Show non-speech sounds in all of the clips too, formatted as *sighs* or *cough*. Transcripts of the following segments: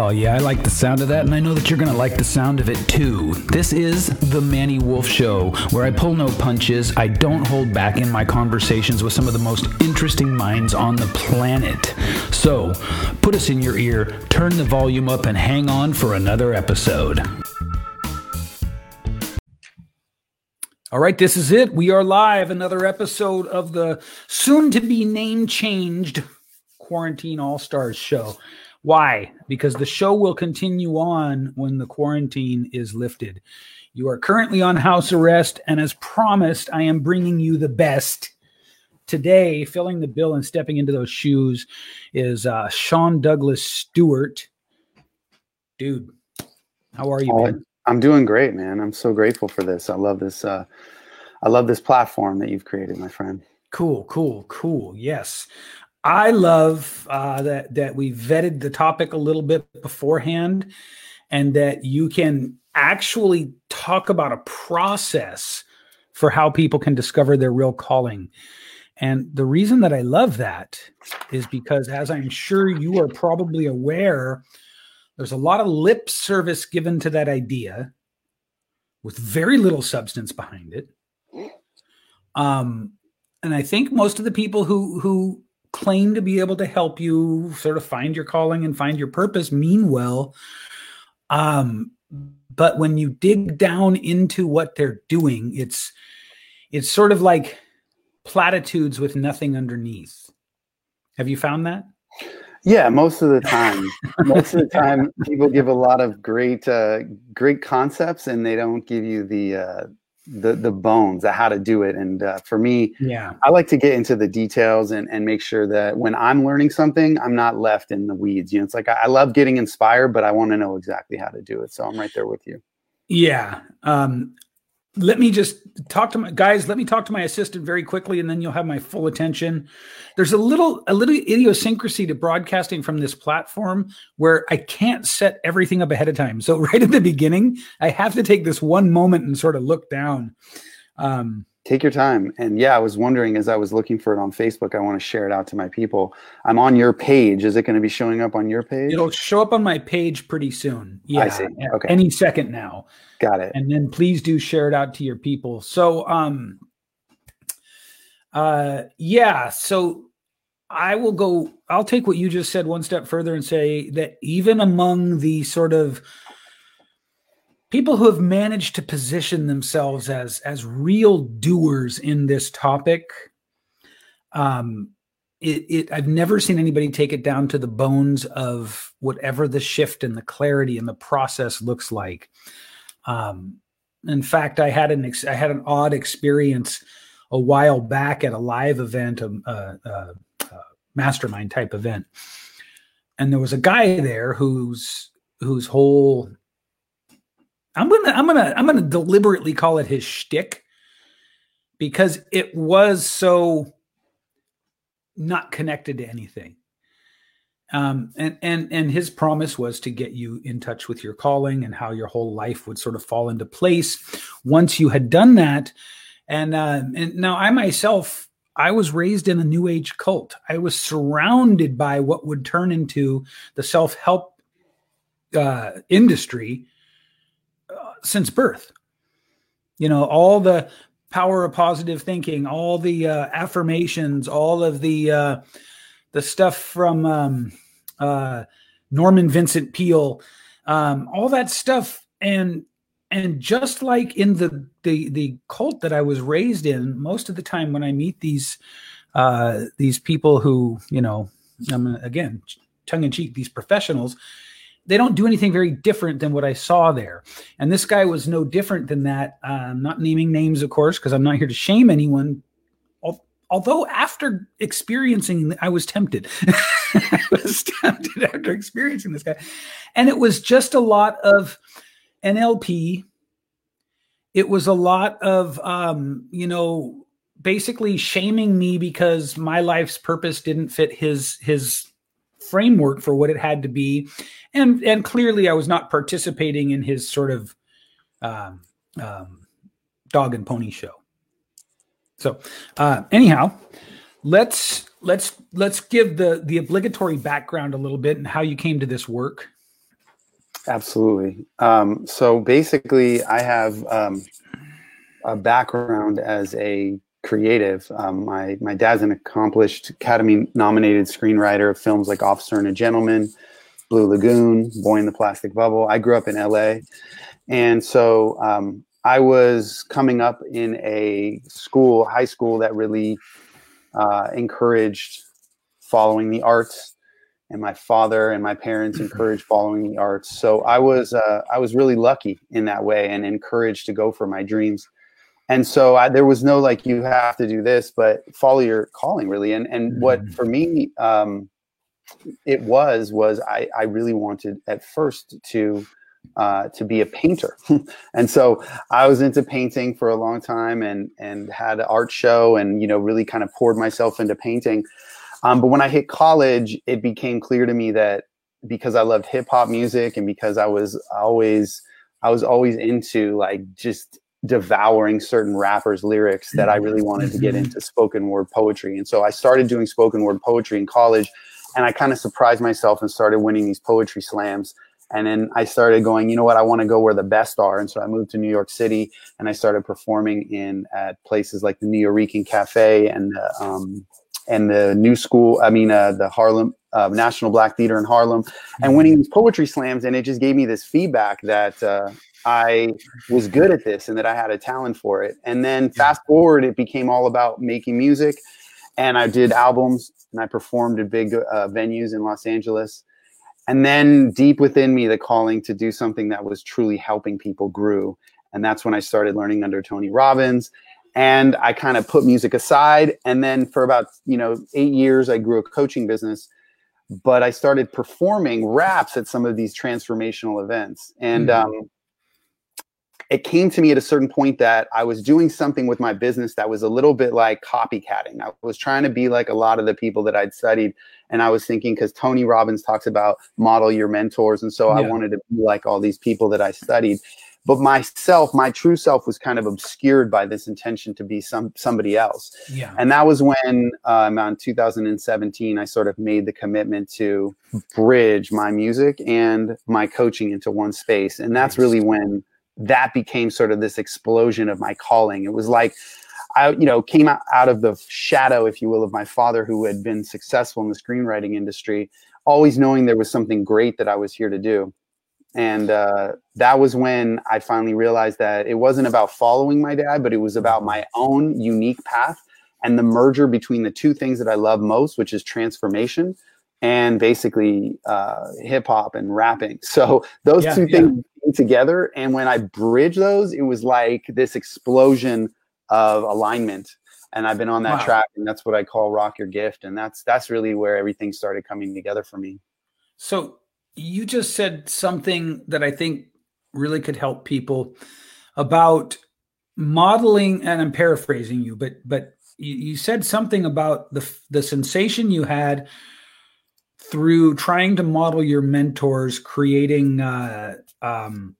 Oh, yeah, I like the sound of that, and I know that you're going to like the sound of it too. This is The Manny Wolf Show, where I pull no punches, I don't hold back in my conversations with some of the most interesting minds on the planet. So, put us in your ear, turn the volume up, and hang on for another episode. All right, this is it. We are live. Another episode of the soon to be name changed Quarantine All Stars show. Why? Because the show will continue on when the quarantine is lifted. You are currently on house arrest, and as promised, I am bringing you the best. Today, filling the bill and stepping into those shoes is uh, Sean Douglas Stewart. Dude, how are you, Oh, man? I'm doing great, man. I'm so grateful for this. I love this. Uh, I love this platform that you've created, my friend. Cool, cool, cool. Yes. I love uh, that that we vetted the topic a little bit beforehand, and that you can actually talk about a process for how people can discover their real calling. And the reason that I love that is because, as I'm sure you are probably aware, there's a lot of lip service given to that idea with very little substance behind it. Um, and I think most of the people who who claim to be able to help you sort of find your calling and find your purpose mean well. Um, but when you dig down into what they're doing, it's it's sort of like platitudes with nothing underneath. Have you found that? Yeah, most of the *laughs* time, most of the time, people give a lot of great, uh, great concepts, and they don't give you the uh, the the bones, the how to do it. And uh, for me, Yeah. I like to get into the details and, and make sure that when I'm learning something, I'm not left in the weeds. You know, it's like I, I love getting inspired, but I want to know exactly how to do it. So I'm right there with you. Yeah. Um, let me just talk to my guys. Let me talk to my assistant very quickly, and then you'll have my full attention. There's a little a little idiosyncrasy to broadcasting from this platform where I can't set everything up ahead of time. So *laughs* right at the beginning, I have to take this one moment and sort of look down. Um, Take your time. And yeah, I was wondering as I was looking for it on Facebook, I want to share it out to my people. I'm on your page. Is it going to be showing up on your page? it'll show up on my page pretty soon. Yeah, see. Okay. any second now. Got it. and then please do share it out to your people so um uh yeah so i will go i'll take what you just said one step further and say that even among the sort of people who have managed to position themselves as as real doers in this topic um it, it i've never seen anybody take it down to the bones of whatever the shift and the clarity and the process looks like. Um, in fact, I had an ex- I had an odd experience a while back at a live event, a, a, a, mastermind type event, and there was a guy there whose whose whole I'm gonna I'm gonna I'm gonna deliberately call it his shtick because it was so not connected to anything. Um, and and and his promise was to get you in touch with your calling and how your whole life would sort of fall into place once you had done that. And uh, and now i myself i was raised in a new age cult. I was surrounded by what would turn into the self-help uh, industry since birth. You know all the power of positive thinking all the uh, affirmations all of the uh, the stuff from um, uh, Norman Vincent Peale, um, all that stuff, and and just like in the the the cult that I was raised in, most of the time when I meet these uh, these people who you know, I'm again tongue in cheek, these professionals, they don't do anything very different than what I saw there. And this guy was no different than that. Uh, I'm not naming names, of course, because I'm not here to shame anyone although after experiencing i was tempted *laughs* i was tempted after experiencing this guy and it was just a lot of nlp it was a lot of um you know basically shaming me because my life's purpose didn't fit his his framework for what it had to be and and clearly i was not participating in his sort of um, um dog and pony show so uh, anyhow, let's let's let's give the the obligatory background a little bit and how you came to this work. Absolutely. Um, so basically, I have um, a background as a creative. Um, my my dad's an accomplished Academy nominated screenwriter of films like Officer and a Gentleman, Blue Lagoon, Boy in the Plastic Bubble. I grew up in L.A. And so um, I was coming up in a school, high school, that really uh, encouraged following the arts, and my father and my parents encouraged following the arts. So I was uh, I was really lucky in that way and encouraged to go for my dreams. And so I, there was no like you have to do this, but follow your calling really. And and what mm-hmm. for me um, it was was I I really wanted at first to uh, to be a painter. *laughs* and so I was into painting for a long time and and had an art show and you know really kind of poured myself into painting. Um, but when I hit college, it became clear to me that because I loved hip hop music and because I was always I was always into like just devouring certain rappers' lyrics that I really wanted to get mm-hmm. into spoken word poetry. And so I started doing spoken word poetry in college and I kind of surprised myself and started winning these poetry slams and then I started going, you know what, I want to go where the best are. And so I moved to New York City and I started performing in at places like the Nuyorican Cafe and the, um, and the New School, I mean, uh, the Harlem uh, National Black Theater in Harlem and winning these poetry slams. And it just gave me this feedback that uh, I was good at this and that I had a talent for it. And then fast forward, it became all about making music. And I did albums and I performed at big uh, venues in Los Angeles. And then deep within me the calling to do something that was truly helping people grew. And that's when i started learning under tony robbins. And i kind of put music aside. And then for about you know eight years i grew a coaching business. But i started performing raps at some of these transformational events. And mm-hmm. um, it came to me at a certain point that I was doing something with my business that was a little bit like copycatting. I was trying to be like a lot of the people that I'd studied. And I was thinking, because Tony Robbins talks about model your mentors. And so yeah. I wanted to be like all these people that I studied. But myself, my true self was kind of obscured by this intention to be some somebody else. Yeah. And that was when um, around 2017, I sort of made the commitment to bridge my music and my coaching into one space. And that's really when that became sort of this explosion of my calling. It was like I, you know, came out, of the shadow, if you will, of my father who had been successful in the screenwriting industry, always knowing there was something great that I was here to do. And uh, that was when I finally realized that it wasn't about following my dad, but it was about my own unique path and the merger between the two things that I love most, which is transformation and basically uh, hip hop and rapping. *laughs* So those yeah, two things together. And when I bridge those, it was like this explosion of alignment. And I've been on that wow. track, and that's what I call rock your gift. And that's that's really where everything started coming together for me. So you just said something that I think really could help people about modeling, and I'm paraphrasing you, but but you, you said something about the the sensation you had through trying to model your mentors, creating uh, um,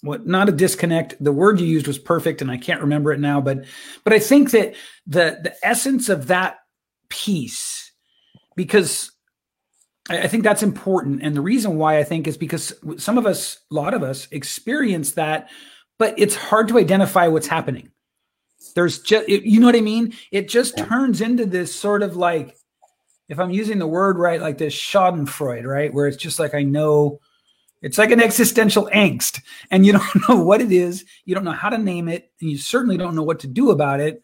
what not a disconnect. The word you used was perfect, and I can't remember it now, but but I think that the the essence of that piece, because I, I think that's important, and the reason why I think is because some of us, a lot of us, experience that, but it's hard to identify what's happening. There's just you know what I mean. It just turns into this sort of like if I'm using the word right, like this Schadenfreude, right? Where it's just like I know it's like an existential angst, and you *laughs* don't know what it is, you don't know how to name it, and you certainly don't know what to do about it.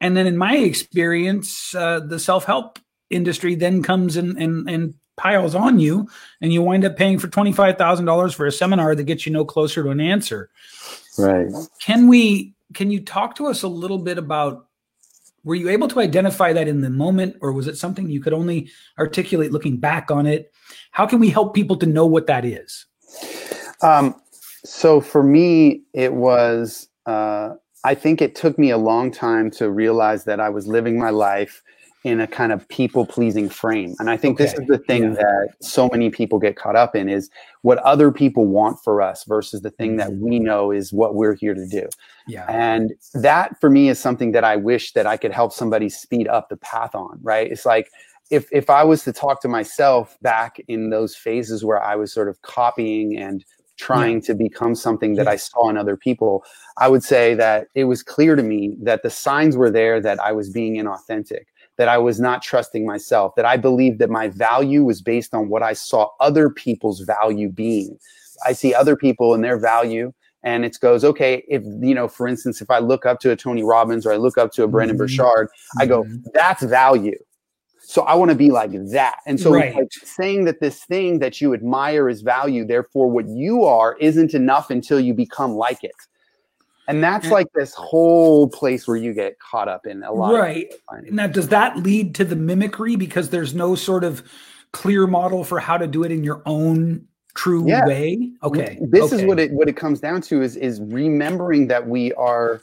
And then, in my experience, uh, the self help industry then comes and, and and piles on you, and you wind up paying for twenty five thousand dollars for a seminar that gets you no closer to an answer. Right? Can we? Can you talk to us a little bit about were you able to identify that in the moment or was it something you could only articulate looking back on it? How can we help people to know what that is? Um, so for me it was uh, I think it took me a long time to realize that I was living my life in a kind of people pleasing frame. And I think okay. this is the thing yeah. that so many people get caught up in is what other people want for us versus the thing that mm-hmm. we know is what we're here to do. Yeah. And that for me is something that I wish that I could help somebody speed up the path on, right? It's like if if I was to talk to myself back in those phases where I was sort of copying and trying yeah. to become something that I saw in other people, I would say that it was clear to me that the signs were there that I was being inauthentic that I was not trusting myself, that I believed that my value was based on what I saw other people's value being. I see other people and their value and it goes okay if you know for instance if i look up to a tony robbins or i look up to a brendon mm-hmm. burchard i go mm-hmm. that's value so i want to be like that and so right. like saying that this thing that you admire is value therefore what you are isn't enough until you become like it and that's like this whole place where you get caught up in a lot right now does that lead to the mimicry because there's no sort of clear model for how to do it in your own true yeah. way okay this okay. is what it what it comes down to is is remembering that we are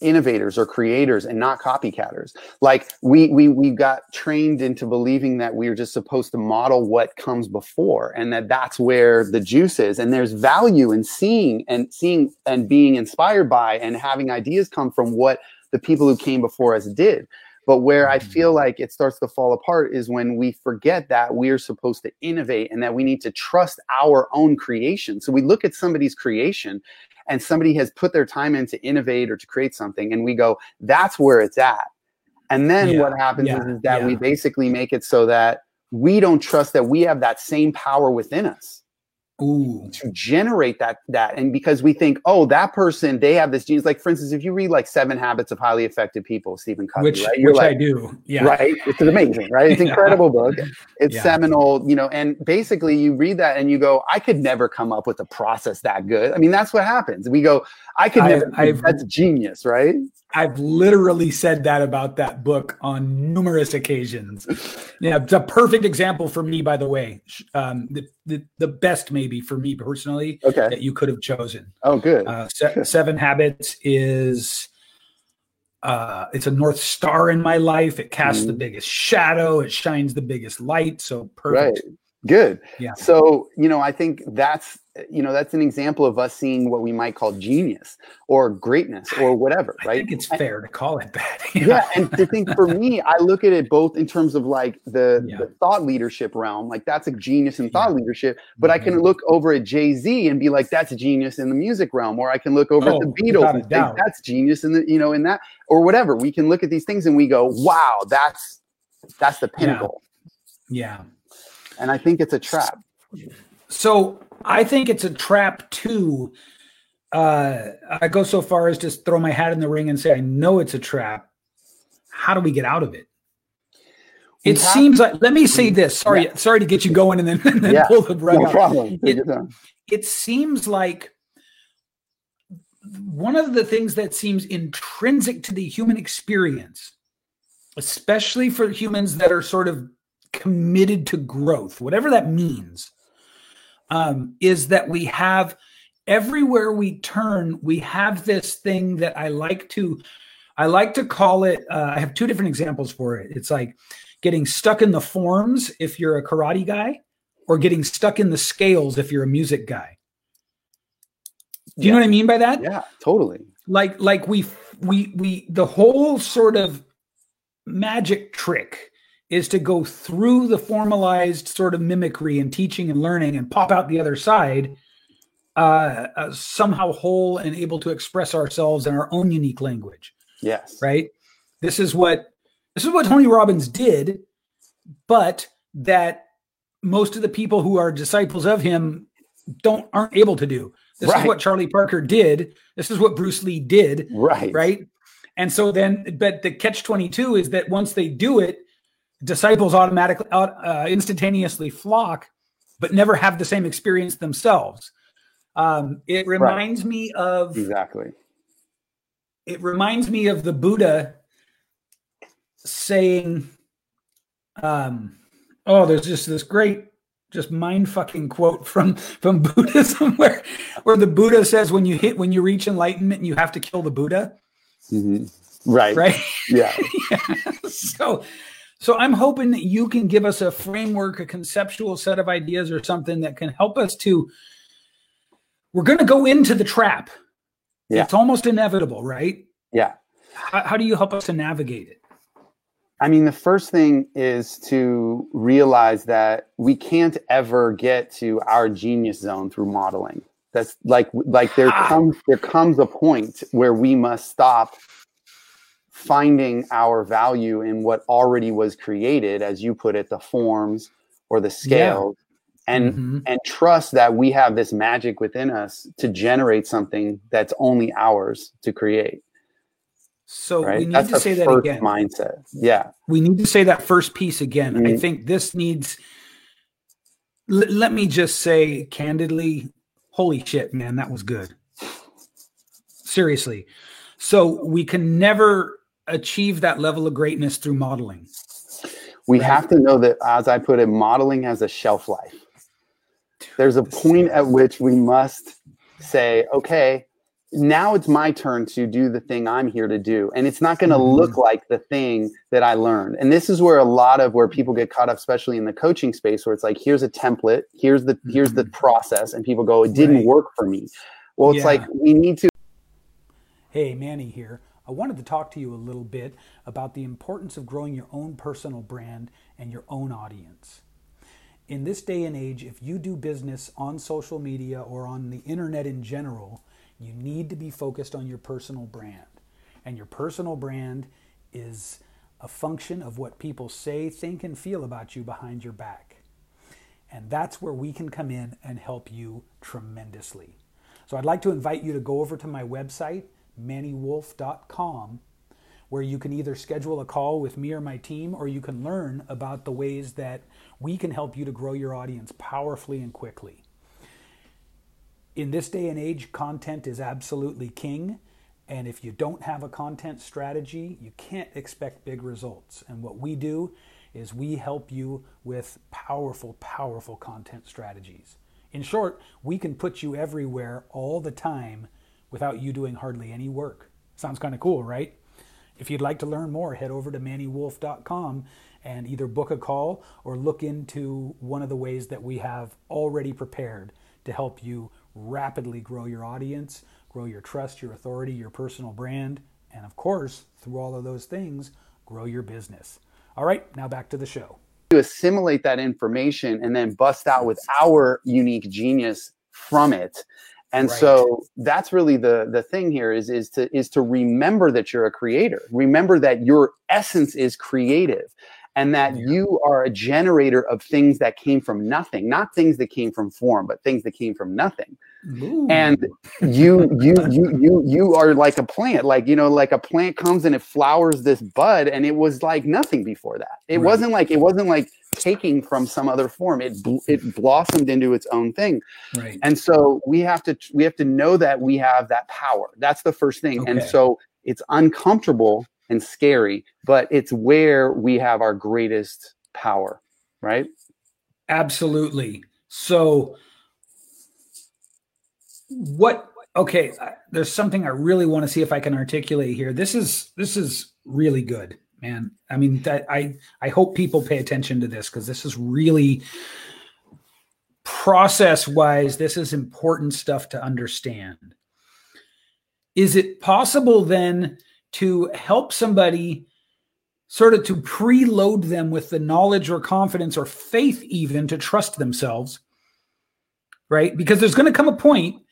innovators or creators and not copycatters. Like we we we got trained into believing that we are just supposed to model what comes before and that that's where the juice is and there's value in seeing and seeing and being inspired by and having ideas come from what the people who came before us did. But where I mm-hmm. feel like it starts to fall apart is when we forget that we are supposed to innovate and that we need to trust our own creation. So we look at somebody's creation and somebody has put their time in to innovate or to create something and we go that's where it's at and then yeah, what happens yeah, is, is, that yeah. we basically make it so that we don't trust that we have that same power within us Ooh. to generate that that and because we think oh that person they have this genius like for instance if you read like seven habits of highly effective people stephen covey which, right? You're which like, i do. Yeah. Right? It's amazing right? It's *laughs* incredible book. It's yeah. seminal you know and basically you read that and you go i could never come up with a process that good. I mean that's what happens. We go i could never I, that's genius right I've literally said that about that book on numerous occasions. Yeah, it's a perfect example for me, by the way. Um, the, the, the best, maybe for me personally, okay. that you could have chosen. Oh, good. Uh, se- Seven Habits is uh, it's a north star in my life. It casts mm. the biggest shadow. It shines the biggest light. So perfect. Right. Good. Yeah. So, you know, I think that's you know that's an example of us seeing what we might call genius or greatness or whatever right i think it's fair to call it that *laughs* yeah. yeah and to think for me i look at it both in terms of like the, yeah. the thought leadership realm like that's a genius in thought yeah. leadership but mm-hmm. i can mm-hmm. look over at jay-z and be like that's a genius in the music realm or i can look over oh, at the beatles and think that's genius in the you know in that or whatever we can look at these things and we go wow that's that's the pinnacle yeah and I think it's a trap. So I think it's a trap too. Uh, I go so far as to throw my hat in the ring and say, I know it's a trap. How do we get out of it? It seems like. Let me say this. Sorry, yeah. sorry to get you going and then, and then yeah. pull the rug no out. Problem. It, it seems like one of the things that seems intrinsic to the human experience, especially for humans that are sort of committed to growth, whatever that means, um, is that we have everywhere we turn, we have this thing that I like to, I like to call it. Uh, I have two different examples for it. It's like getting stuck in the forms if you're a karate guy, or getting stuck in the scales if you're a music guy. Do you yeah. know what I mean by that? Yeah, totally. Like, like we, we, we, the whole sort of magic trick is to go through the formalized sort of mimicry and teaching and learning and pop out the other side uh, uh, somehow whole and able to express ourselves in our own unique language. Yes. Right? This is what this is what tony robbins did but that most of the people who are disciples of him don't aren't able to do. This right. is what charlie parker did. This is what bruce lee did. Right. Right? And so then but the catch 22 is that once they do it disciples automatically uh, instantaneously flock but never have the same experience themselves um, it reminds right. me of exactly it reminds me of the buddha saying um, oh there's just this great just mind fucking quote from from *laughs* buddhism where where the buddha says when you hit when you reach enlightenment you have to kill the buddha Mm-hmm. Right. Right. Yeah. *laughs* yeah. So, so I'm hoping that you can give us a framework, a conceptual set of ideas, or something that can help us to. We're going to go into the trap. Yeah. It's almost inevitable, right? Yeah. How, how do you help us to navigate it? I mean, the first thing is to realize that we can't ever get to our genius zone through modeling. That's like like there ah. comes there comes a point where we must stop finding our value in what already was created, as you put it, the forms or the scales, yeah. and mm-hmm. and trust that we have this magic within us to generate something that's only ours to create. So right? we need that's to say that again. Mindset, yeah. We need to say that first piece again. Mm-hmm. I think this needs. L- let me just say candidly, holy shit, man, that was good. Seriously. So we can never achieve that level of greatness through modeling. We right? have to know that, as I put it, modeling has a shelf life. There's a point at which we must say, okay, now it's my turn to do the thing I'm here to do. And it's not going to mm-hmm. look like the thing that I learned. And this is where a lot of where people get caught up, especially in the coaching space, where it's like, here's a template, here's the mm-hmm. here's the mm-hmm. process, and people go, it didn't right. work for me. Well, it's yeah. like we need to. Hey, Manny here. I wanted to talk to you a little bit about the importance of growing your own personal brand and your own audience. In this day and age, if you do business on social media or on the internet in general, you need to be focused on your personal brand. And your personal brand is a function of what people say, think, and feel about you behind your back. And that's where we can come in and help you tremendously. So I'd like to invite you to go over to my website, mannywolf.com, where you can either schedule a call with me or my team, or you can learn about the ways that we can help you to grow your audience powerfully and quickly. In this day and age, content is absolutely king. And if you don't have a content strategy, you can't expect big results. And what we do is we help you with powerful, powerful content strategies. In short, we can put you everywhere all the time without you doing hardly any work. Sounds kind of cool, right? If you'd like to learn more, head over to mannywolf.com and either book a call or look into one of the ways that we have already prepared to help you rapidly grow your audience, grow your trust, your authority, your personal brand, and of course, through all of those things, grow your business. All right, now back to the show. To assimilate that information and then bust out with our unique genius from it and right. so that's really the the thing here is is to is to remember that you're a creator remember that your essence is creative and that yeah. you are a generator of things that came from nothing not things that came from form but things that came from nothing Ooh. and you you *laughs* you you you are like a plant like you know like a plant comes and it flowers this bud and it was like nothing before that it right. wasn't like it wasn't like taking from some other form. It it blossomed into its own thing. Right. And so we have to we have to know that we have that power. That's the first thing. Okay. and so it's uncomfortable and scary but it's where we have our greatest power right? Absolutely. So what okay there's something i really want to see if i can articulate here. This is this is really good man i mean that i i hope people pay attention to this because this is really process wise this is important stuff to understand. Is it possible then to help somebody sort of to preload them with the knowledge or confidence or faith even to trust themselves right? Because there's going to come a point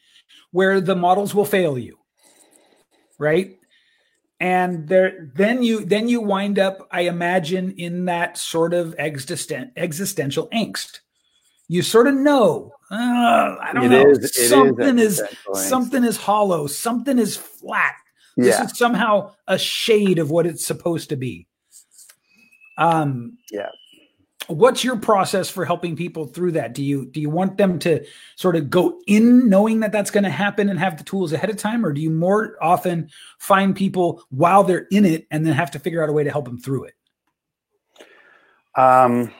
where the models will fail you right and there then you then you wind up i imagine in that sort of existen- existential angst. You sort of know uh, i don't it know. is, something is, is something is hollow. Something is flat. This yeah. is somehow a shade of what it's supposed to be. Um yeah what's your process for helping people through that? Do you do you want them to sort of go in knowing that that's going to happen and have the tools ahead of time? Or do you more often find people while they're in it and then have to figure out a way to help them through it? Um,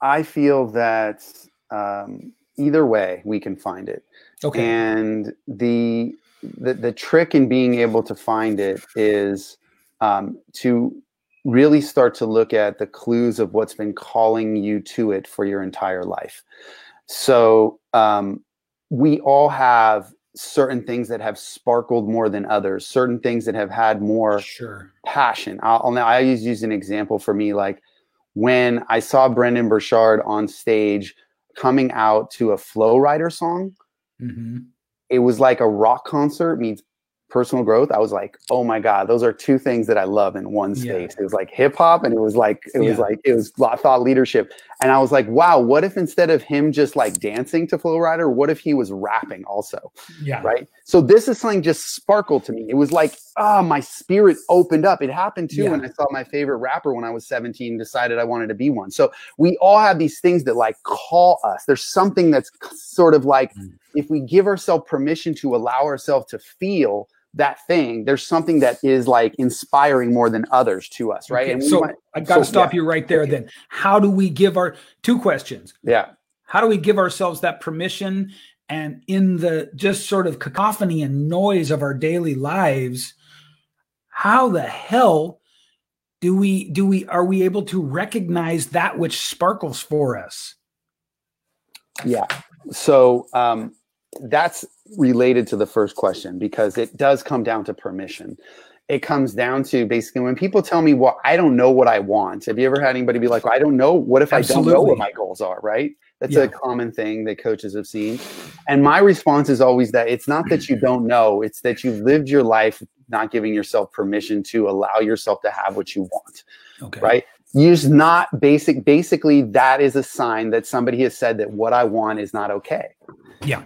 i feel that um, either way we can find it. Okay. And the the, the trick in being able to find it is um, to really start to look at the clues of what's been calling you to it for your entire life. So um, we all have certain things that have sparkled more than others, certain things that have had more sure. passion. I'll, now I use use an example for me, like when I saw Brendon Burchard on stage coming out to a Flo Rida song. Mm-hmm. It was like a rock concert meets personal growth, I was like, oh my God, those are two things that I love in one space. Yeah. It was like hip hop and it was like, it yeah. was like, it was thought leadership. And I was like, wow, what if instead of him just like dancing to Flo Rida, what if he was rapping also? Yeah. Right. So this is something just sparkled to me. It was like, ah, oh, my spirit opened up. It happened too yeah. when I saw my favorite rapper when I was 17, decided I wanted to be one. So we all have these things that like call us. There's something that's sort of like, mm. if we give ourselves permission to allow ourselves to feel, that thing, there's something that is like inspiring more than others to us, right? Okay, and so want, I got to so, stop yeah. you right there. Then, how do we give our two questions? Yeah. How do we give ourselves that permission? And in the just sort of cacophony and noise of our daily lives, how the hell do we do we are we able to recognize that which sparkles for us? Yeah. So um, that's related to the first question because it does come down to permission. It comes down to basically when people tell me, well, I don't know what I want. Have you ever had anybody be like, well, I don't know. What if Absolutely. I don't know what my goals are? Right. That's yeah. a common thing that coaches have seen. And my response is always that it's not that you don't know, it's that you've lived your life not giving yourself permission to allow yourself to have what you want. Okay. Right. Use not basic. Basically, that is a sign that somebody has said that what I want is not okay. Yeah.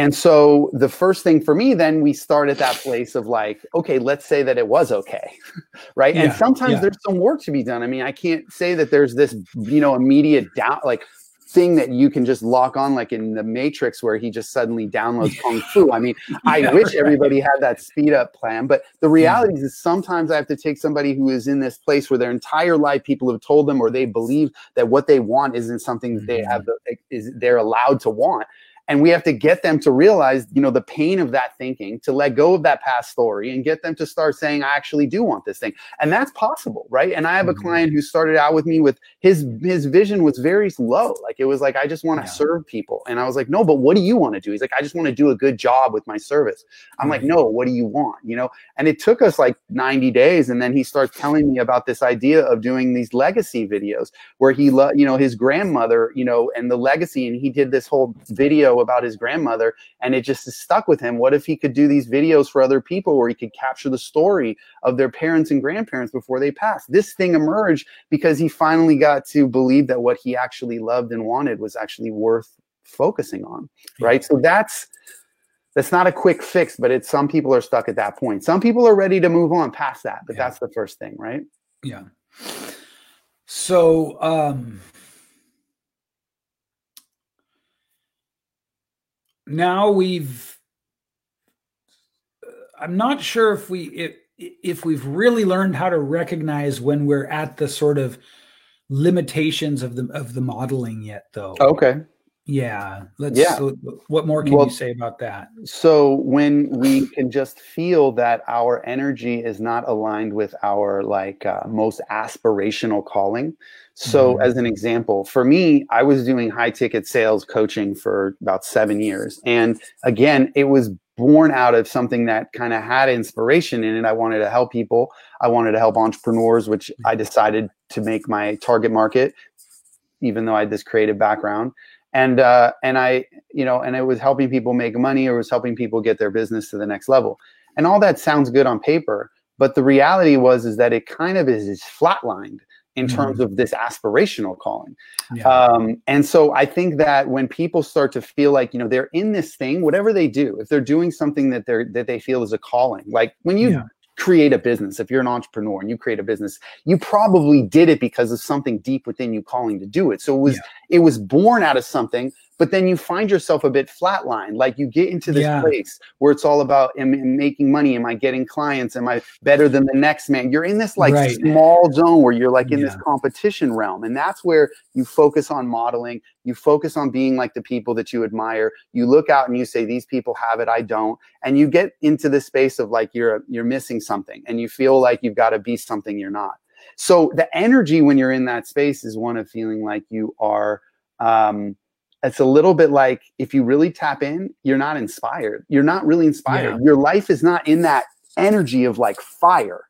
And so the first thing for me, then we start at that place of like, okay, let's say that it was okay. *laughs* right. Yeah, and sometimes yeah. there's some work to be done. I mean, I can't say that there's this, you know, immediate doubt, like thing that you can just lock on, like in the Matrix, where he just suddenly downloads *laughs* Kung Fu. I mean, I yeah, wish right. everybody had that speed up plan, but the reality is sometimes I have to take somebody who is in this place where their entire life people have told them or they believe that what they want isn't something that they have, mm-hmm. the, is they're allowed to want and we have to get them to realize you know the pain of that thinking to let go of that past story and get them to start saying i actually do want this thing. And that's possible right? And i have a mm-hmm. client who started out with me with his his vision was very low. Like it was like i just want to yeah. serve people. And i was like no but what do you want to do? He's like i just want to do a good job with my service. I'm like no what do you want? You know? And it took us like 90 days and then he starts telling me about this idea of doing these legacy videos where he lo- you know his grandmother you know and the legacy and he did this whole video about his grandmother and it just stuck with him. What if he could do these videos for other people where he could capture the story of their parents and grandparents before they passed? This thing emerged because he finally got to believe that what he actually loved and wanted was actually worth focusing on. Right. So that's that's not a quick fix, but it's some people are stuck at that point. Some people are ready to move on past that, but yeah. that's the first thing, right? Yeah. So um now we've i'm not sure if we if, if we've really learned how to recognize when we're at the sort of limitations of the of the modeling yet though. Okay. Yeah let's yeah. So what more can well, you say about that? so when we can just feel that our energy is not aligned with our like uh, most aspirational calling so, mm-hmm. as an example, for me, I was doing high ticket sales coaching for about seven years. And again, it was born out of something that kind of had inspiration in it. I wanted to help people, I wanted to help entrepreneurs, which I decided to make my target market, even though I had this creative background. And uh, and I, you know, and it was helping people make money or was helping people get their business to the next level. And all that sounds good on paper, but the reality was is that it kind of is, is flatlined in mm-hmm. terms of this aspirational calling. Yeah. Um, and so I think that when people start to feel like, you know, they're in this thing, whatever they do, if they're doing something that they're that they feel is a calling, like when you yeah. create a business, if you're an entrepreneur and you create a business, you probably did it because of something deep within you calling to do it. So it was yeah. it was born out of something, but then you find yourself a bit flatlined. Like you get into this yeah. place where it's all about am, am making money. Am I getting clients? Am I better than the next man? You're in this like right. small zone where you're like in yeah. this competition realm. And that's where you focus on modeling. You focus on being like the people that you admire. You look out and you say, these people have it. I don't. And you get into the space of like, you're, you're missing something and you feel like you've got to be something you're not. So the energy when you're in that space is one of feeling like you are, um, it's a little bit like if you really tap in, you're not inspired. You're not really inspired. Yeah. Your life is not in that energy of like fire.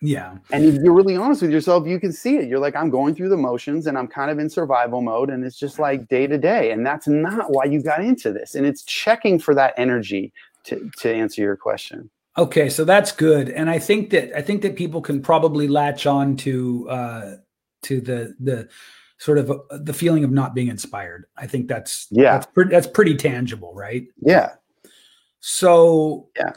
Yeah. And if you're really honest with yourself, you can see it. You're like, I'm going through the motions and I'm kind of in survival mode and it's just like day to day. And that's not why you got into this. And it's checking for that energy to, to answer your question. Okay, so that's good, and I think that I think that people can probably latch on to uh, to the the sort of uh, the feeling of not being inspired. I think that's yeah that's pretty that's pretty tangible, right? Yeah. So yeah,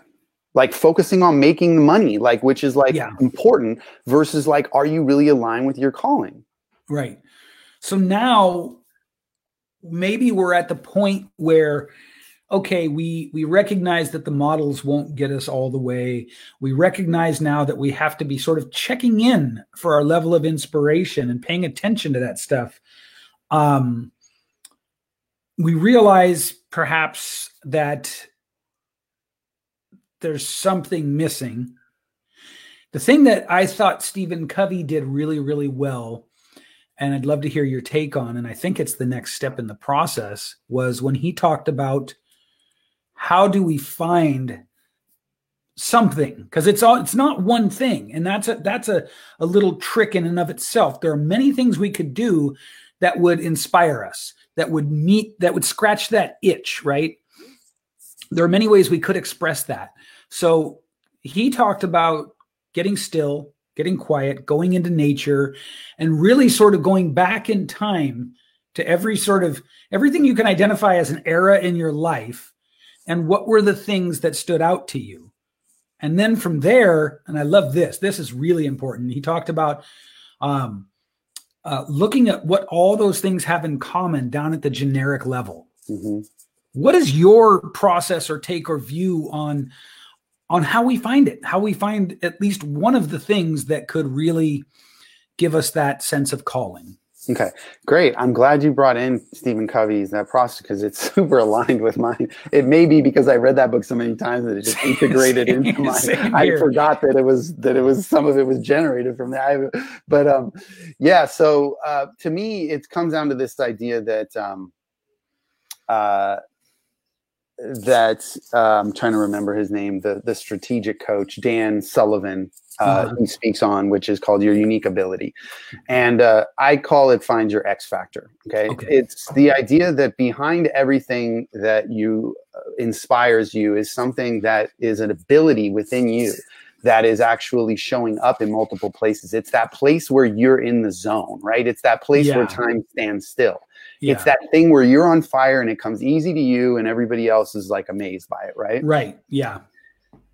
like focusing on making the money, like which is like yeah. important versus like, are you really aligned with your calling? Right. So now maybe we're at the point where okay, we we recognize that the models won't get us all the way. We recognize now that we have to be sort of checking in for our level of inspiration and paying attention to that stuff. Um, we realize perhaps that there's something missing. The thing that I thought Stephen Covey did really, really well, and I'd love to hear your take on, and I think it's the next step in the process, was when he talked about how do we find something? Because it's all it's not one thing and that's a that's a, a little trick in and of itself. There are many things we could do that would inspire us that would meet that would scratch that itch right? There are many ways we could express that. So he talked about getting still getting quiet going into nature and really sort of going back in time to every sort of everything you can identify as an era in your life and what were the things that stood out to you? And then from there and i love this this is really important. He talked about um, uh, looking at what all those things have in common down at the generic level. Mm-hmm. what is your process or take or view on on how we find it? How we find at least one of the things that could really give us that sense of calling Okay, great. I'm glad you brought in Stephen Covey's that process because it's *laughs* super aligned with mine. It may be because I read that book so many times that it just *laughs* integrated same, into my. I forgot that it was that it was some of it was generated from that. But um, yeah. So uh, to me, it comes down to this idea that um, uh, that I'm trying to remember his name. The the strategic coach Dan Sullivan uh, mm-hmm. he speaks on, which is called your unique ability. And uh, I call it find your X factor. Okay? okay? It's the idea that behind everything that you uh, inspires you is something that is an ability within you that is actually showing up in multiple places. It's that place where you're in the zone, right? It's that place yeah. where time stands still. Yeah. It's that thing where you're on fire and it comes easy to you and everybody else is like amazed by it, right? Right. Yeah.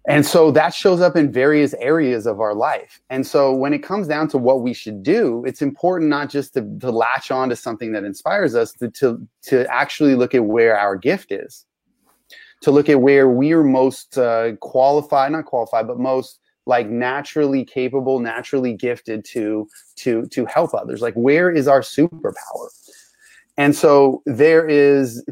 And so that shows up in various areas of our life. And so when it comes down to what we should do, it's important not just to, to latch on to something that inspires us, to, to, to actually look at where our gift is, to look at where we are most uh, qualified, not qualified, but most like naturally capable, naturally gifted to, to, to help others. Like where is our superpower? And so there is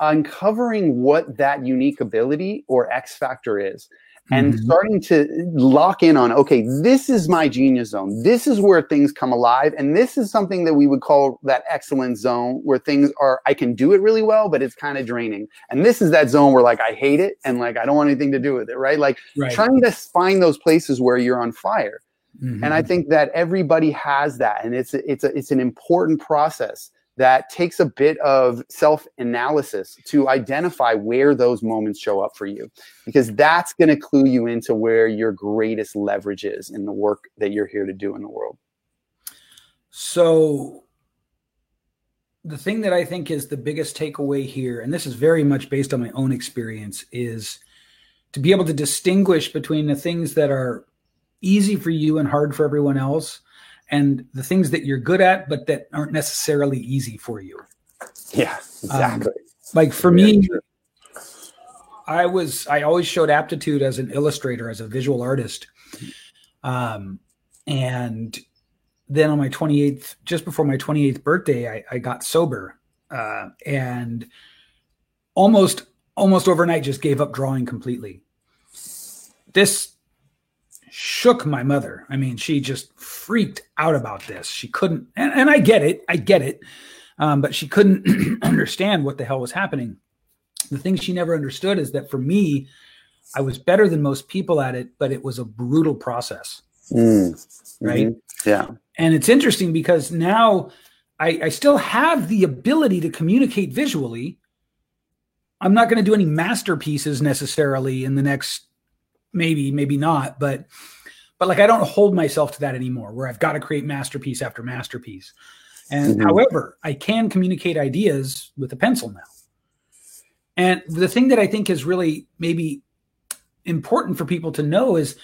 uncovering what that unique ability or X factor is and mm-hmm. starting to lock in on okay this is my genius zone. This is where things come alive. And this is something that we would call that excellence zone where things are i can do it really well but it's kind of draining. And this is that zone where like i hate it and like i don't want anything to do with it right? Like right. trying to find those places where you're on fire. Mm-hmm. and i think that everybody has that. And it's it's a, it's an important process that takes a bit of self analysis to identify where those moments show up for you, because that's going to clue you into where your greatest leverage is in the work that you're here to do in the world. So, the thing that I think is the biggest takeaway here, and this is very much based on my own experience, is to be able to distinguish between the things that are easy for you and hard for everyone else and the things that you're good at, but that aren't necessarily easy for you. Yeah, exactly. Um, like for me, true. I was I always showed aptitude as an illustrator, as a visual artist. Um, and then on my 28th, just before my 28th birthday, I, I got sober uh, and almost almost overnight just gave up drawing completely. This shook my mother. I mean, she just freaked out about this. She couldn't, and, and I get it, I get it, um, but she couldn't *clears throat* understand what the hell was happening the thing she never understood is that for me, I was better than most people at it, but it was a brutal process. Mm. Mm-hmm. Right. Yeah. And it's interesting because now I, I still have the ability to communicate visually. I'm not going to do any masterpieces necessarily in the next maybe, maybe not, but but like I don't hold myself to that anymore where I've got to create masterpiece after masterpiece. And mm-hmm. however, I can communicate ideas with a pencil now. And the thing that I think is really maybe important for people to know is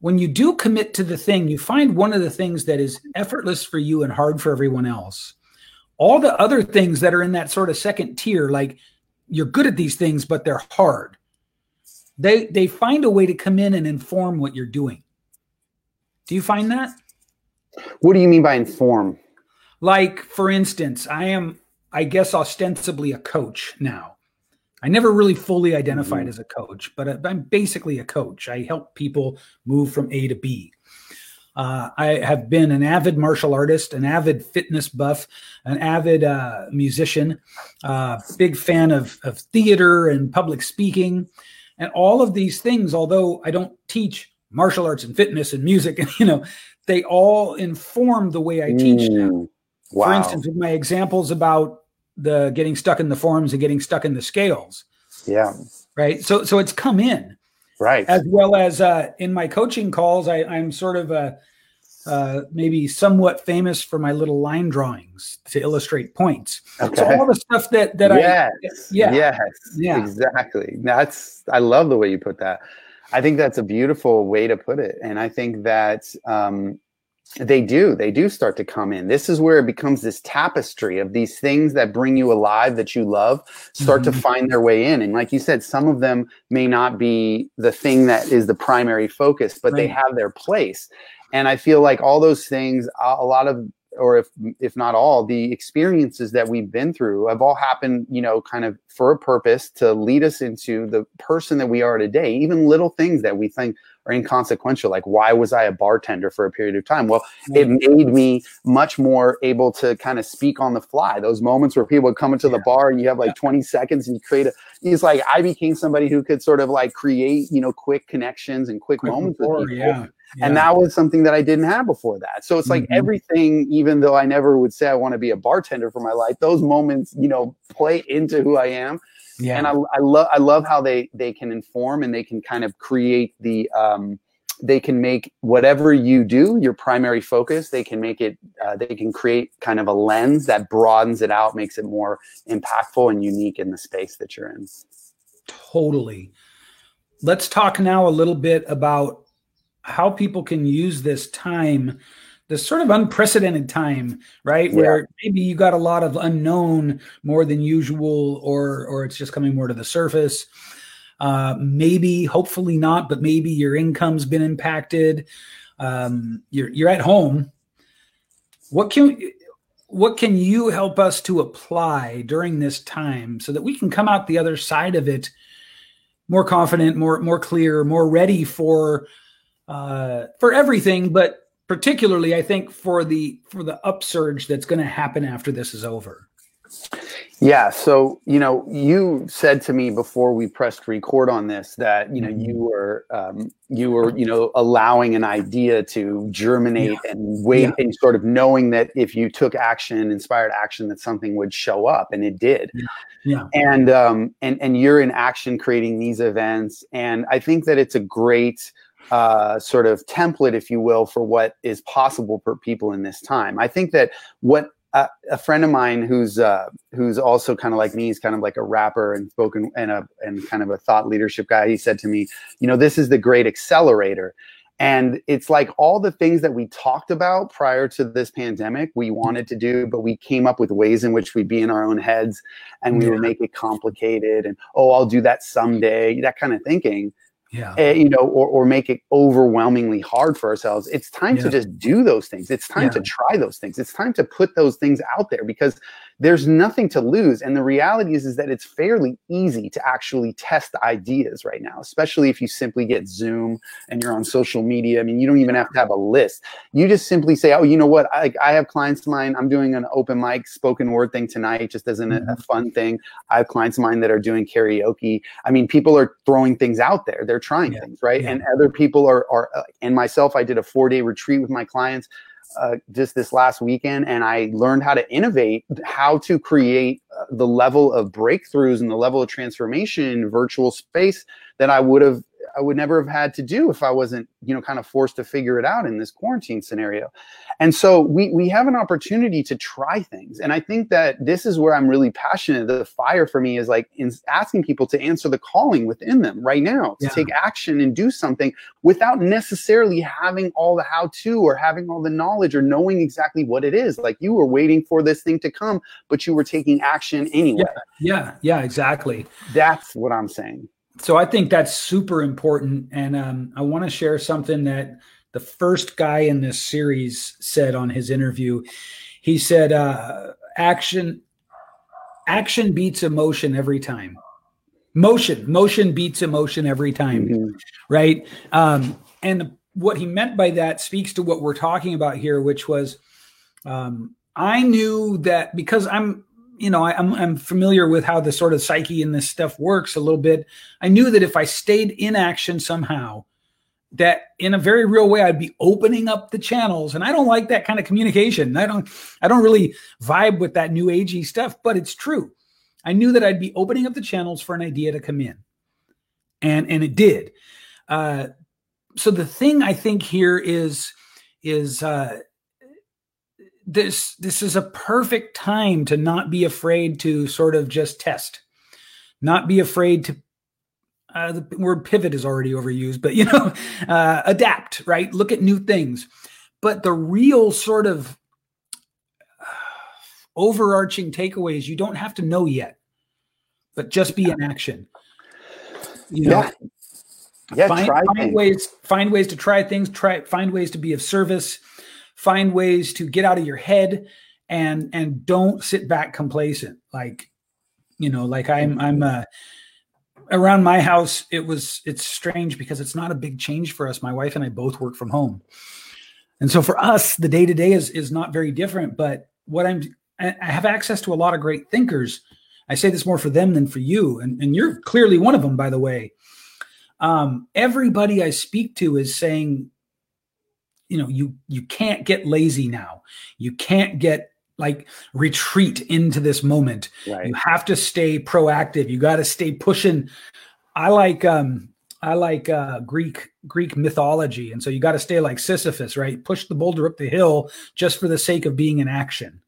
when you do commit to the thing, you find one of the things that is effortless for you and hard for everyone else. All the other things that are in that sort of second tier, like you're good at these things, but they're hard. They they find a way to come in and inform what you're doing. Do you find that? What do you mean by inform? Like, for instance, I am, I guess, ostensibly a coach now. I never really fully identified mm-hmm. as a coach, but I'm basically a coach. I help people move from A to B. Uh, I have been an avid martial artist, an avid fitness buff, an avid uh, musician, uh, big fan of, of theater and public speaking. And all of these things, although I don't teach martial arts and fitness and music, *laughs* you know, they all inform the way I teach mm, Wow. For instance, with my examples about the getting stuck in the forms and getting stuck in the scales. Yeah. Right. So so it's come in. Right. As well as uh, in my coaching calls, I, I'm sort of a uh, maybe somewhat famous for my little line drawings to illustrate points. Okay. So all the stuff that that yes. I yeah yes yeah exactly. That's I love the way you put that. I think that's a beautiful way to put it, and I think that um, they do they do start to come in this is where it becomes this tapestry of these things that bring you alive that you love start mm-hmm. to find their way in and like you said some of them may not be the thing that is the primary focus but right. they have their place and i feel like all those things a lot of or if if not all the experiences that we've been through have all happened you know kind of for a purpose to lead us into the person that we are today even little things that we think are inconsequential. Like, why was I a bartender for a period of time? Well, it made me much more able to kind of speak on the fly. Those moments where people would come into the bar and you have like 20 seconds and you create a, it's like I became somebody who could sort of like create, you know, quick connections and quick, quick moments before, with people. Yeah. Yeah. And that was something that I didn't have before that. So it's like mm-hmm. everything, even though I never would say I want to be a bartender for my life, those moments, you know, play into who I am. Yeah. And I, I love I love how they they can inform and they can kind of create the um, they can make whatever you do your primary focus. They can make it uh, they can create kind of a lens that broadens it out, makes it more impactful and unique in the space that you're in. Totally. Let's talk now a little bit about how people can use this time this sort of unprecedented time, right? Yeah. Where maybe you got a lot of unknown more than usual, or or it's just coming more to the surface. Uh, maybe, hopefully not, but maybe your income's been impacted. Um, you're you're at home. What can what can you help us to apply during this time so that we can come out the other side of it more confident, more more clear, more ready for uh, for everything, but particularly I think for the for the upsurge that's going to happen after this is over. Yeah, so you know, you said to me before we pressed record on this that you know you mm-hmm. were um, you were you know allowing an idea to germinate yeah. and wait yeah. and sort of knowing that if you took action, inspired action, that something would show up, and it did. Yeah, yeah. and um, and and you're in action creating these events, and I think that it's a great uh, sort of template, if you will, for what is possible for people in this time. I think that what uh, a friend of mine who's uh, who's also kind of like me, he's kind of like a rapper and spoken and a and kind of a thought leadership guy. He said to me, you know, this is the great accelerator. And it's like all the things that we talked about prior to this pandemic, we wanted to do, but we came up with ways in which we'd be in our own heads and we yeah. would make it complicated and, oh, I'll do that someday, that kind of thinking yeah uh, you know or, or make it overwhelmingly hard for ourselves it's time yeah. to just do those things it's time yeah. to try those things it's time to put those things out there because there's nothing to lose. And the reality is is that it's fairly easy to actually test ideas right now especially if you simply get zoom and you're on social media. I mean you don't even have to have a list. You just simply say oh you know what? I, I have clients of mine. I'm doing an open mic spoken word thing tonight just as an, mm-hmm. a fun thing. I have clients of mine that are doing karaoke. I mean people are throwing things out there. They're trying yeah. things right? Yeah. and other people are are uh, and myself i did a four day retreat with my clients uh, just this last weekend and I learned how to innovate, how to create uh, the level of breakthroughs and the level of transformation in virtual space that I would have I would never have had to do if I wasn't, you know, kind of forced to figure it out in this quarantine scenario. And so we we have an opportunity to try things. And I think that this is where I'm really passionate. The fire for me is like in asking people to answer the calling within them right now, to yeah. take action and do something without necessarily having all the how to or having all the knowledge or knowing exactly what it is. Like you were waiting for this thing to come, but you were taking action anyway. Yeah, yeah, yeah exactly. That's what I'm saying so I think that's super important. And um, I want to share something that the first guy in this series said on his interview. He said, uh, "Action, action beats emotion every time. Motion, motion beats emotion every time, mm-hmm. right?" Um, and what he meant by that speaks to what we're talking about here, which was um, I knew that because I'm you know, I, am I'm, I'm familiar with how the sort of psyche in this stuff works a little bit. I knew that if I stayed in action somehow, that in a very real way I'd be opening up the channels, and I don't like that kind of communication. I don't I don't really vibe with that new agey stuff, but it's true. I knew that I'd be opening up the channels for an idea to come in, and and it did. Uh, so the thing I think here is is uh, this this is a perfect time to not be afraid to sort of just test, not be afraid to. Uh, the word pivot is already overused, but you know, *laughs* uh, adapt. Right, look at new things. But the real sort of uh, *sighs* overarching takeaways you don't have to know yet, but just be in action. You know, yeah. Yeah, find, find ways find ways to try things try find ways to be of service find ways to get out of your head and and don't sit back complacent. Like you know like i'm i'm uh around my house it was it's strange because it's not a big change for us. My wife and i both work from home. And so for us the day to day is is not very different but what i'm i have access to a lot of great thinkers. I say this more for them than for you and, and you're clearly one of them by the way. Um, everybody i speak to is saying you know you you can't get lazy now. You can't get like retreat into this moment. Right. you have to stay proactive. You got to stay pushing. I like um i like uh greek greek mythology and so you got to stay like sisyphus right? Push the boulder up the hill just for the sake of being in action.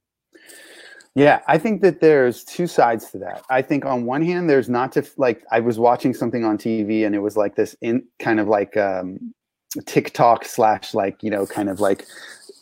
Yeah, I think that there's two sides to that. I think on one hand, there's not to like I was watching something on TV and it was like this in kind of like um TikTok slash like you know kind of like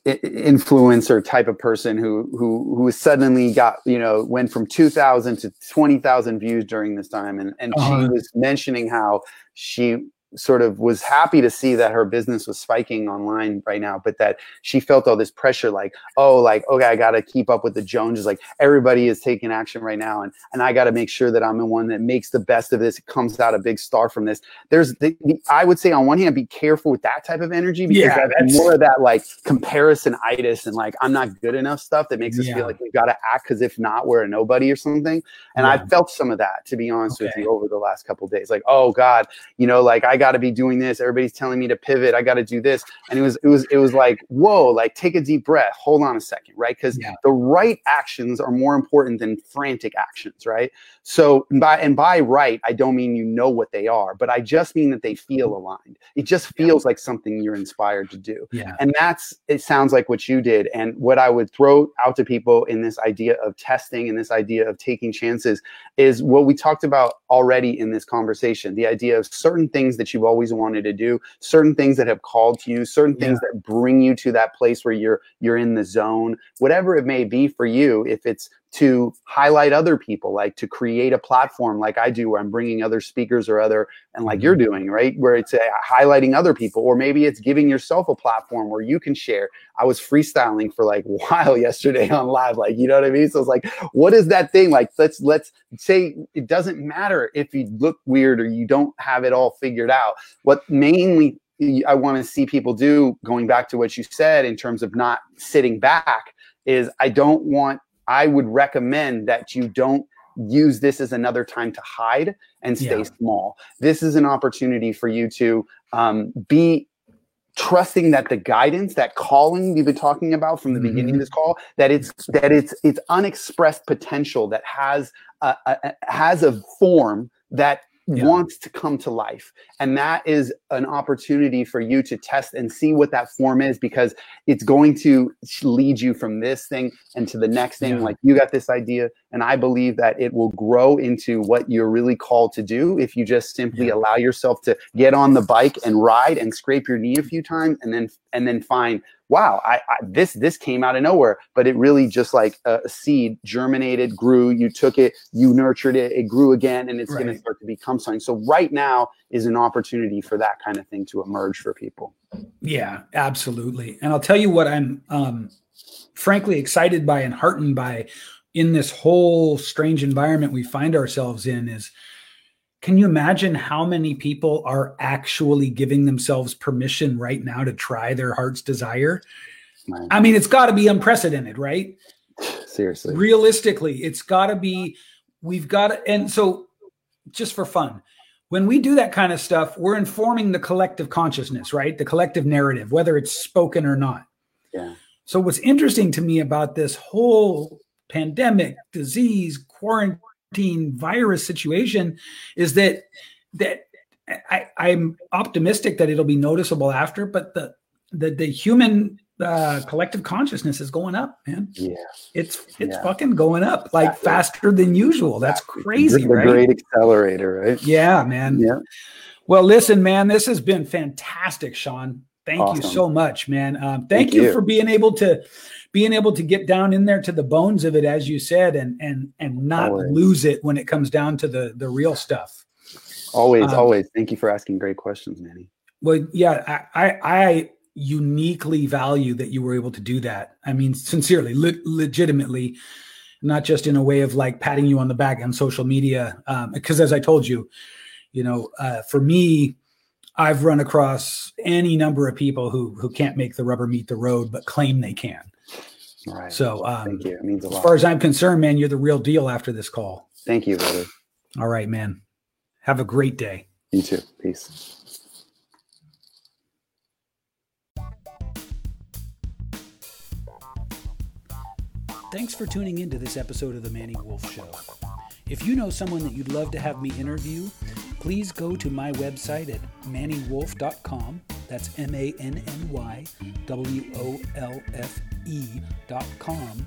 influencer type of person who who who suddenly got you know went from 2000 to 20,000 views during this time and and uh-huh. she was mentioning how she sort of was happy to see that her business was spiking online right now, but that she felt all this pressure, like, oh, like, okay, I got to keep up with the Joneses. Like everybody is taking action right now. And, and I got to make sure that I'm the one that makes the best of this, comes out a big star from this. There's the, the I would say on one hand, be careful with that type of energy because yeah, that's more of that like comparison comparisonitis and like, I'm not good enough stuff that makes us yeah. feel like we got to act because if not, we're a nobody or something. And yeah. I felt some of that, to be honest okay. with you, over the last couple days. Like, oh God, you know, like I got to be doing this. Everybody's telling me to pivot. I got to do this. And it was, it was, it was like, whoa, like take a deep breath. Hold on a second, right? Because yeah. the right actions are more important than frantic actions, right? So by and by right, I don't mean you know what they are, but I just mean that they feel aligned. It just feels yeah. like something you're inspired to do. Yeah. And that's it sounds like what you did. And what I would throw out to people in this idea of testing and this idea of taking chances is what we talked about already in this conversation. The idea of certain things that that you've always wanted to do, certain things that have called to you, certain things yeah. that bring you to that place where you're you're in the zone, whatever it may be for you. If it's to highlight other people, like to create a platform like I do, where I'm bringing other speakers or other, and like you're mm-hmm. doing, right? Where it's uh, highlighting other people, or maybe it's giving yourself a platform where you can share. I was freestyling for like a *laughs* while yesterday on live, like, you know what I mean? So it's like, what is that thing? Like, let's, let's say it doesn't matter if you look weird or you don't have it all figured out. What mainly I want to see people do, going back to what you said in terms of not sitting back, is I don't want I would recommend that you don't use this as another time to hide and stay yeah. small. This is an opportunity for you to um, be trusting that the guidance, that calling we've been talking about from the mm-hmm. beginning of mm-hmm. this call, that it's that it's it's unexpressed potential that has a, a has a form that yeah. wants to come to life. And that is an opportunity for you to test and see what that form is because it's going to lead you from this thing and to the next thing. Yeah. Like you got this idea, and I believe that it will grow into what you're really called to do if you just simply yeah. allow yourself to get on the bike and ride and scrape your knee a few times and then and then find wow, I, I, this this came out of nowhere, but it really just like a, seed germinated, grew. You took it, you nurtured it, it grew again, and it's right. going to start to become something. So right now is an opportunity for that kind of thing to emerge for people. Yeah, absolutely. And I'll tell you what I'm um, frankly excited by and heartened by in this whole strange environment we find ourselves in is can you imagine how many people are actually giving themselves permission right now to try their heart's desire? Right. I mean, it's got to be unprecedented, right? Seriously. Realistically, it's got to be, we've got to, and so just for fun, when we do that kind of stuff, we're informing the collective consciousness, right? The collective narrative, whether it's spoken or not. Yeah. So, what's interesting to me about this whole pandemic, disease, quarantine, virus situation is that that I, I'm optimistic that it'll be noticeable after, but the the the human uh, collective consciousness is going up, man. Yeah, it's it's yeah. fucking going up like faster than usual. That's crazy, the right? Great accelerator, right? Yeah, man. Yeah. Well, listen, man, this has been fantastic, Sean. Thank awesome. you so much, man. Um, thank, thank you, you for being able to being able to get down in there to the bones of it, as you said, and and and not always. lose it when it comes down to the the real stuff. Always, um, always. Thank you for asking great questions, Manny. Well, yeah, I, I, I uniquely value that you were able to do that. I mean, sincerely, le- legitimately, not just in a way of like patting you on the back on social media. Um, because as I told you, you know, uh, for me, I've run across any number of people who who can't make the rubber meet the road, but claim they can. Right. So, um, thank you. It means a lot. As far as I'm concerned, man, you're the real deal after this call. Thank you, brother. All right, man. Have a great day. You too. Peace. Thanks for tuning in to this episode of The Manny Wolfe Show. If you know someone that you'd love to have me interview, please go to my website at mannywolfe.com. That's M A N N Y W O L F e.com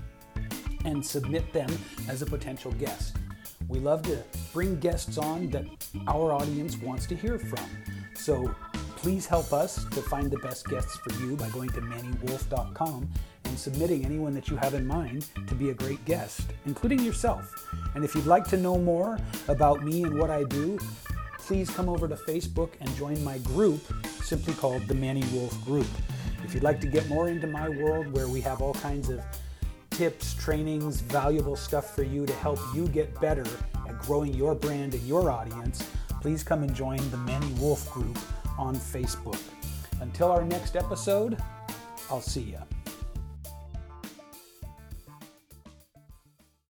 and submit them as a potential guest. We love to bring guests on that our audience wants to hear from. So please help us to find the best guests for you by going to mannywolfe.com and submitting anyone that you have in mind to be a great guest, including yourself. And if you'd like to know more about me and what I do, please come over to Facebook and join my group simply called the Manny Wolfe Group. If you'd like to get more into my world where we have all kinds of tips, trainings, valuable stuff for you to help you get better at growing your brand and your audience, please come and join the Manny Wolfe Group on Facebook. Until our next episode, I'll see you.